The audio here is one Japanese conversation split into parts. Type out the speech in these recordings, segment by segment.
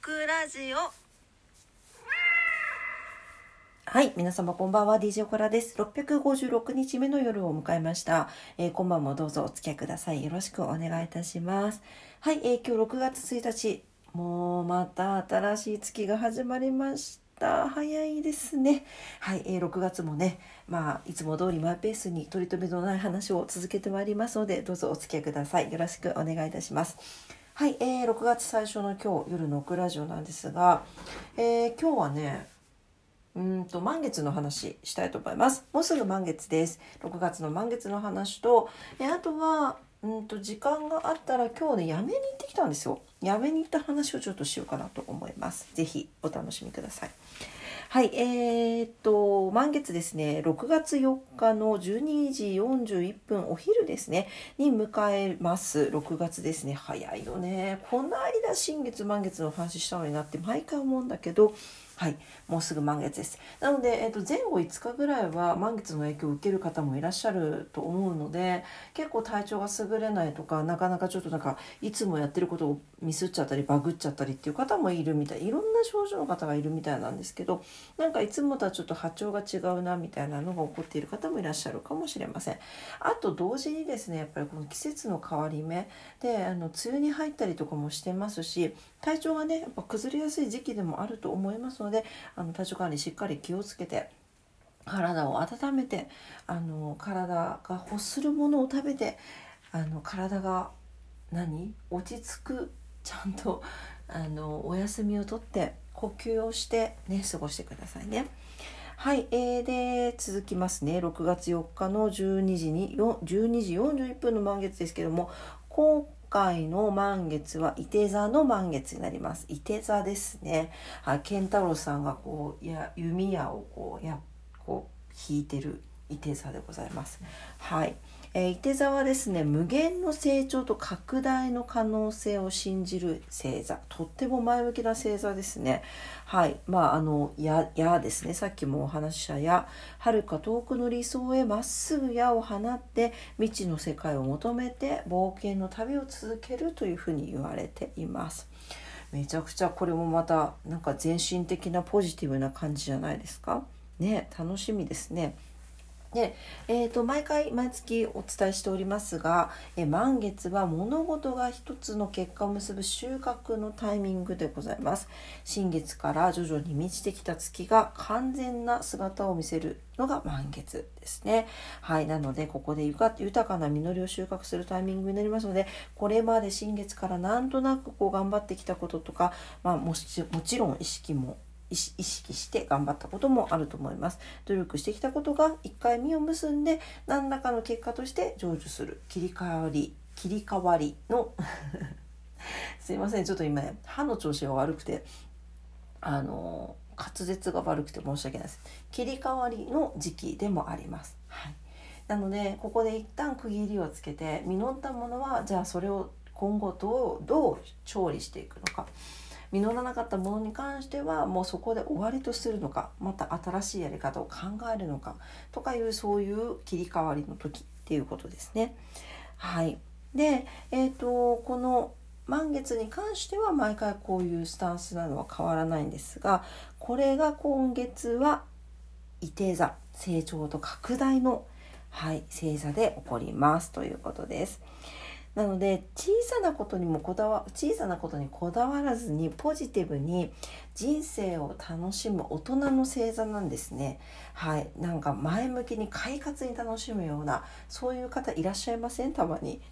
クラジオはい、皆様こんばんは、DJ オコラです。656日目の夜を迎えました。えー、今晩もどうぞお付き合いください。よろしくお願いいたします。はい、えー、今日6月1日、もうまた新しい月が始まりました。早いですね。はい、えー、6月もね、まあ、いつも通りマイペースに取り留めのない話を続けてまいりますので、どうぞお付き合いください。よろしくお願いいたします。はい、えー、6月最初の今日夜のオクラジオなんですが、えー、今日はね、うんと満月の話したいと思います。もうすぐ満月です。6月の満月の話と、えーあとはうんと時間があったら今日ねやめに行ってきたんですよ。やめに行った話をちょっとしようかなと思います。ぜひお楽しみください。はい、えー、っと満月ですね。6月4日の12時41分お昼ですねに迎えます。6月ですね。早いよね。この間新月満月の話したのになって毎回思うんだけど。はい、もうすぐ満月です。なので、えー、と前後5日ぐらいは満月の影響を受ける方もいらっしゃると思うので結構体調が優れないとかなかなかちょっとなんかいつもやってることをミスっちゃったりバグっちゃったりっていう方もいるみたいいろんな症状の方がいるみたいなんですけどなんかいつもとはちょっと波長が違うなみたいなのが起こっている方もいらっしゃるかもしれません。あと同時にですねやっぱりこの季節の変わり目であの梅雨に入ったりとかもしてますし体調がねやっぱ崩れやすい時期でもあると思いますのであの体調管理しっかり気をつけて体を温めてあの体が欲するものを食べてあの体が何？落ち着くちゃんとあのお休みをとって呼吸をしてね過ごしてくださいね。はい、えー、で続きますね6月4日の12時に12時41分の満月ですけども今回の満月は伊手座の満月になります。伊手座ですね。はい。健太郎さんがこうや弓矢をこうやこう引いてる伊手座でございます。はい。えー、伊手座はですね無限の成長と拡大の可能性を信じる星座。とっても前向きな星座ですね。はい。まああの矢矢ですね。さっきもお話しした矢はるか遠くの理想へまっすぐ矢を放って未知の世界を求めて冒険の旅を続けるというふうに言われています。めちゃくちゃこれもまたなんか全身的なポジティブな感じじゃないですか？ね楽しみですね。で、えーと、毎回毎月お伝えしておりますが、え満月は物事が一つの結果を結ぶ収穫のタイミングでございます。新月から徐々に満ちてきた月が完全な姿を見せるのが満月ですね。はいなのでここで豊かな実りを収穫するタイミングになりますのでこれまで新月からなんとなくこう頑張ってきたこととか、まあ、もちもちろん意識も意識して頑張ったこともあると思います。努力してきたことが一回実を結んで何らかの結果として成就する。切り替わり切り替わりの。すいません。ちょっと今歯の調子が悪くてあの滑舌が悪くて申し訳ないです。切り替わりの時期でもあります。はい。なのでここで一旦区切りをつけて実ったものはじゃあそれを今後どうどう調理していくのか。実らなかったものに関してはもうそこで終わりとするのかまた新しいやり方を考えるのかとかいうそういう切り替わりの時っていうことですね。はい、で、えーと、この満月に関しては毎回こういうスタンスなのは変わらないんですがこれが今月は伊手座成長と拡大の、はい、星座で起こりますということです。なので小さなことにもこだわ小さなことにこだわらずにポジティブに人生を楽しむ大人の星座なんですね。はい、なんか前向きに快活に楽しむようなそういう方いらっしゃいません？たまに。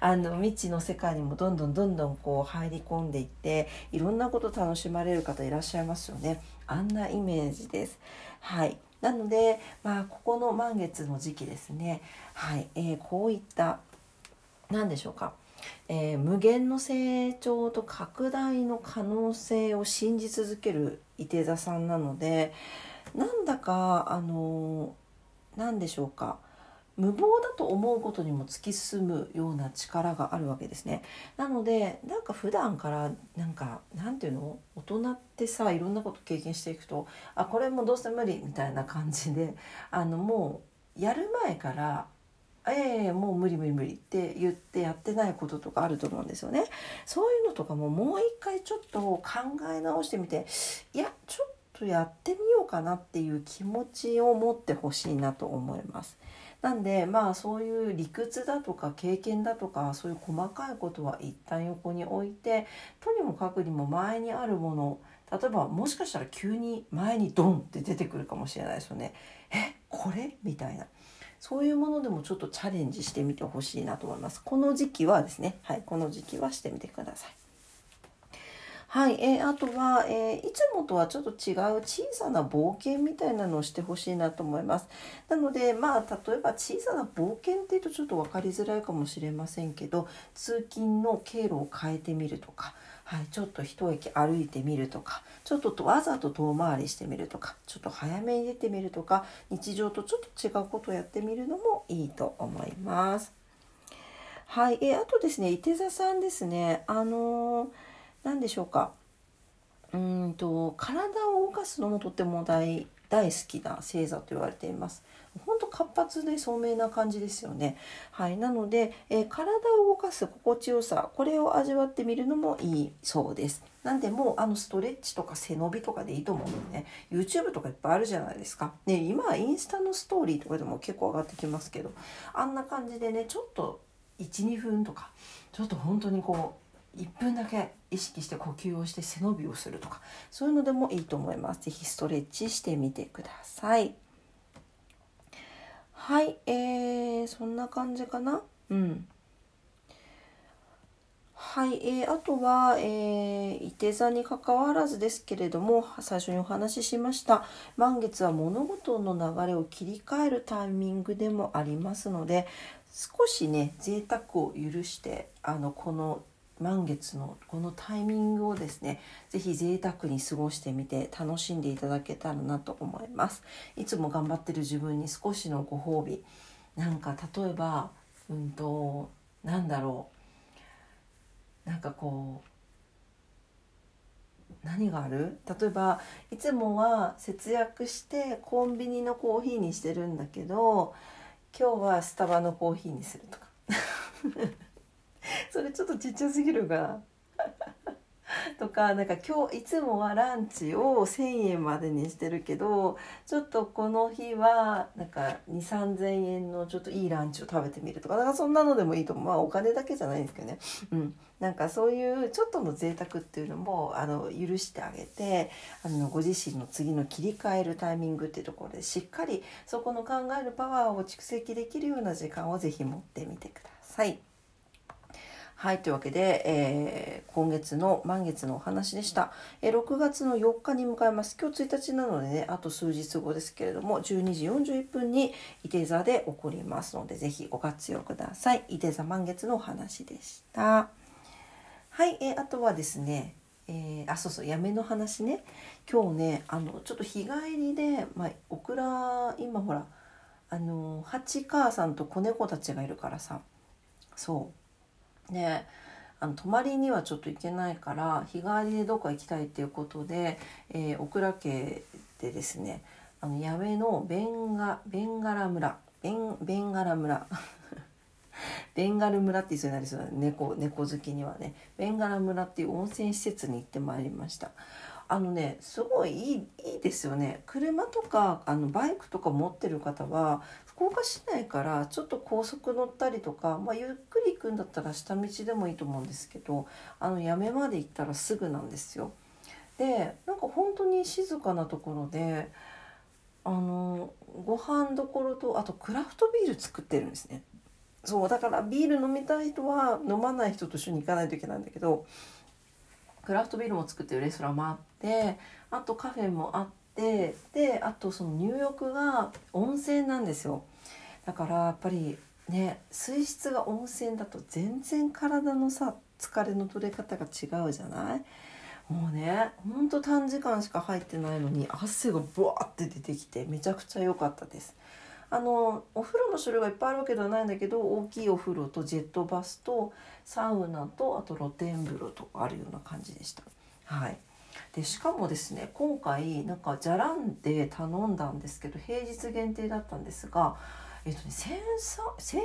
あの未知の世界にもどんどんどんどんこう入り込んでいっていろんなこと楽しまれる方いらっしゃいますよね。あんなイメージです。はい。なので、まあ、ここの満月の時期ですね、はい。えー、こういった何でしょうか、えー、無限の成長と拡大の可能性を信じ続ける伊手座さんなのでなんだかあの何でしょうか。無謀だと思うことにも突き進むような力があるわけですね。なのでなんか普段からなんかなんていうの？大人ってさいろんなこと経験していくとあこれもどうせ無理みたいな感じであのもうやる前からええもう無理無理無理って言ってやってないこととかあると思うんですよね。そういうのとかももう一回ちょっと考え直してみていやちょっとやってみようかなっていう気持ちを持ってほしいなと思います。なんでまあそういう理屈だとか経験だとかそういう細かいことは一旦横に置いてとにもかくにも前にあるもの例えばもしかしたら急に前にドンって出てくるかもしれないですよね。えこれ？みたいな。そういうものでもちょっとチャレンジしてみてほしいなと思います。この時期はですね、はい、この時期はしてみてください。はい、えー、あとは、えー、いつもとはちょっと違う小さな冒険みたいなのをしてほしいなと思います。なので、まあ、例えば小さな冒険っていうとちょっと分かりづらいかもしれませんけど、通勤の経路を変えてみるとか、はい、ちょっと一駅歩いてみるとかちょっとわざと遠回りしてみるとかちょっと早めに出てみるとか日常とちょっと違うことをやってみるのもいいと思います。はい、えーあとですね、伊手座さんですね、あのー、何でしょうか？うんと体を動かすのもとっても大大好きな星座と言われています。本当活発で聡明な感じですよね。はい、なので、えー、体を動かす心地よさこれを味わってみるのもいいそうです。なんでもうあのストレッチとか背伸びとかでいいと思うのでね YouTube とかいっぱいあるじゃないですか。ね今はインスタのストーリーとかでも結構上がってきますけどあんな感じでねちょっと12分とかちょっと本当にこう1分だけ意識して呼吸をして背伸びをするとかそういうのでもいいと思います。是非ストレッチしてみてください。はい、えー、そんな感じかな？うん。はい、えー、あとは、えー、いて座にかかわらずですけれども最初にお話ししました満月は物事の流れを切り替えるタイミングでもありますので少しね贅沢を許してあのこの満月のこのタイミングをですね是非贅沢に過ごしてみて楽しんでいただけたらなと思います。いつも頑張ってる自分に少しのご褒美なんか例えばうんとなんだろう。なんかこう何がある？例えばいつもは節約してコンビニのコーヒーにしてるんだけど今日はスタバのコーヒーにするとか。それちょっとちっちゃすぎるが。とかなんか今日いつもはランチを1,000円までにしてるけどちょっとこの日はなんか2 3 0 0 0円のちょっといいランチを食べてみるとかだかそんなのでもいいと思う。まあお金だけじゃないんですけどね、うん、なんかそういうちょっとの贅沢っていうのもあの許してあげてあのご自身の次の切り替えるタイミングっていうところでしっかりそこの考えるパワーを蓄積できるような時間を是非持ってみてください。はい、というわけで、えー、今月の満月のお話でした、えー、6月の4日に向かいます。今日1日なのでね、あと数日後ですけれども、12時41分に伊手座で起こりますので、ぜひご活用ください。伊手座満月のお話でした。はい、えー、あとはですね、えー、あそうそうやめの話ね今日ねあのちょっと日帰りで、まあ、オクラ今ほらあのハチ母さんと子猫たちがいるからさそうであの泊まりにはちょっと行けないから日帰りでどっか行きたいっていうことで、えー、小倉家でですねあの八重のベンガベンガラ村。ベンベンガラ村。ベンガル村って言いそうになりそうな猫猫好きにはね。ベンガラ村っていう温泉施設に行ってまいりました。あのねすごいいいいいですよね車とかあのバイクとか持ってる方は福岡市内からちょっと高速乗ったりとか、まあ、ゆっくり行くんだったら下道でもいいと思うんですけどあの八女まで行ったらすぐなんですよ。でなんか本当に静かなところであのご飯どころとあとクラフトビール作ってるんですね。そうだからビール飲みたい人は飲まない人と一緒に行かないといけないんだけどクラフトビールも作ってるレストランもあってあとカフェもあってであとその入浴が温泉なんですよだからやっぱりね水質が温泉だと全然体のさ疲れの取れ方が違うじゃない？もうねほんと短時間しか入ってないのに汗がブワーって出てきてめちゃくちゃ良かったです。あのお風呂の種類がいっぱいあるわけではないんだけど大きいお風呂とジェットバスとサウナとあと露天風呂とかあるような感じでした。はい、でしかもですね今回なんかじゃらんで頼んだんですけど平日限定だったんですがえっとね1400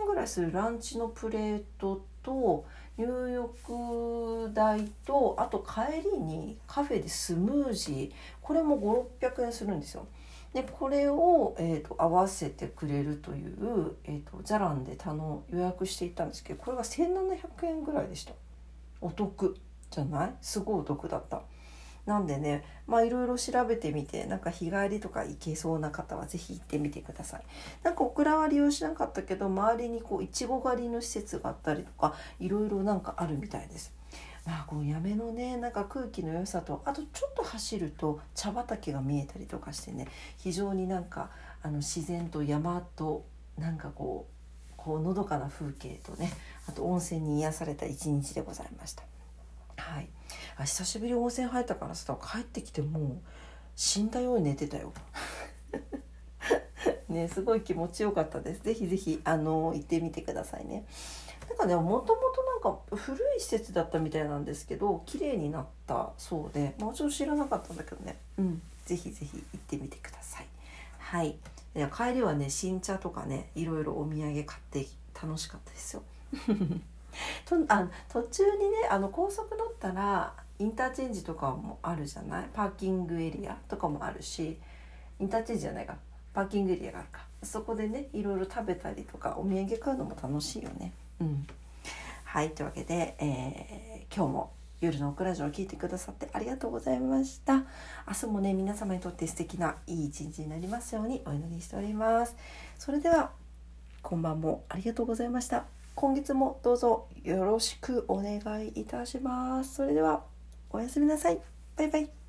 円ぐらいするランチのプレートと入浴代とあと帰りにカフェでスムージーこれも5600円するんですよ。でこれを、えーと、合わせてくれるという、えーと、とザランでの予約していたんですけどこれが1700円ぐらいでした。お得じゃない？すごいお得だった。なんでねまあいろいろ調べてみてなんか日帰りとか行けそうな方は是非行ってみてください。なんかオクラは利用しなかったけど周りにこういちご狩りの施設があったりとかいろいろなんかあるみたいです。まあこのやめのねなんか空気の良さとあとちょっと走ると茶畑が見えたりとかしてね非常になんかあの自然と山となんかこうこうのどかな風景とねあと温泉に癒された一日でございました。はい、あ久しぶり温泉入ったからさ帰ってきてもう死んだように寝てたよ。ねすごい気持ちよかったです。ぜひぜひあの行ってみてくださいね。なんかねもともとなんか古い施設だったみたいなんですけど綺麗になったそうでもうちょっと知らなかったんだけどねうんぜひぜひ行ってみてください。はい帰りはね新茶とかねいろいろお土産買って楽しかったですよ。とあ途中にねあの高速乗ったらインターチェンジとかもあるじゃない？パーキングエリアとかもあるしインターチェンジじゃないかパーキングエリアがあるかそこでねいろいろ食べたりとかお土産買うのも楽しいよね。うん、はいというわけで、えー、今日も夜のオクラジオを聞いてくださってありがとうございました。明日もね皆様にとって素敵ないい一日になりますようにお祈りしております。それではこんばんもありがとうございました。今月もどうぞよろしくお願いいたします。それではおやすみなさい。バイバイ。